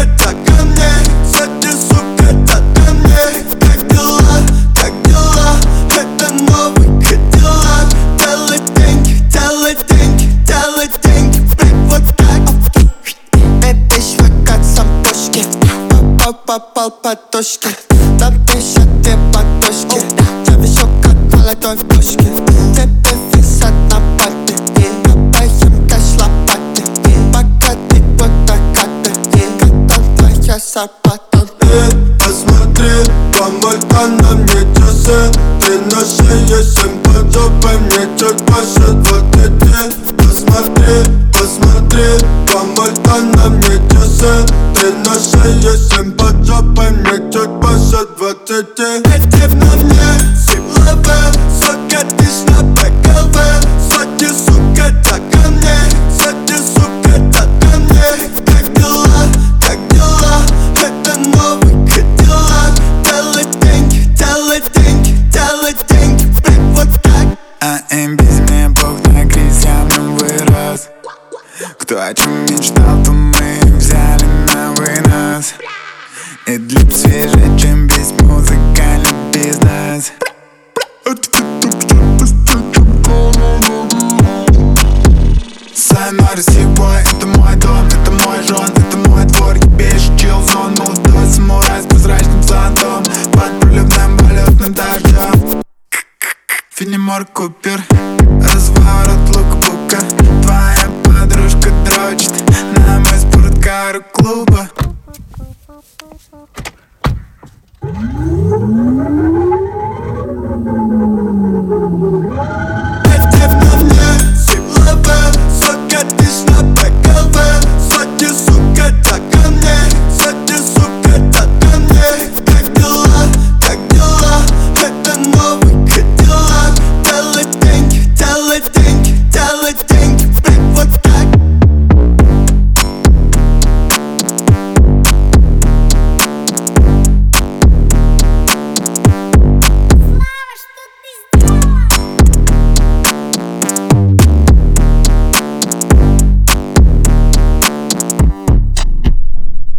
это ко мне Сегодня, сука, ко мне Как дела, как дела Это новый Кадиллак. Делать деньги, делать деньги, делать деньги. Блин, вот так. Это швака сам пушки Попал под точки Там пишет две подушки Я вижу, как молотой в точке. Ты Твоя зарплата Эй, посмотри, помой-ка на мне часы Ты на шее семь под жопой, мне чуть больше двадцати Посмотри, посмотри, помой-ка на мне часы Ты на шее семь под жопой, мне чуть больше двадцати А им без меня бог на нем вырос. Кто о чем мечтал, то мы взяли на вынос. И для свежее, чем Филимор Купер. Разворот лукбука. Твоя подружка дрочит На мой спорткару клуба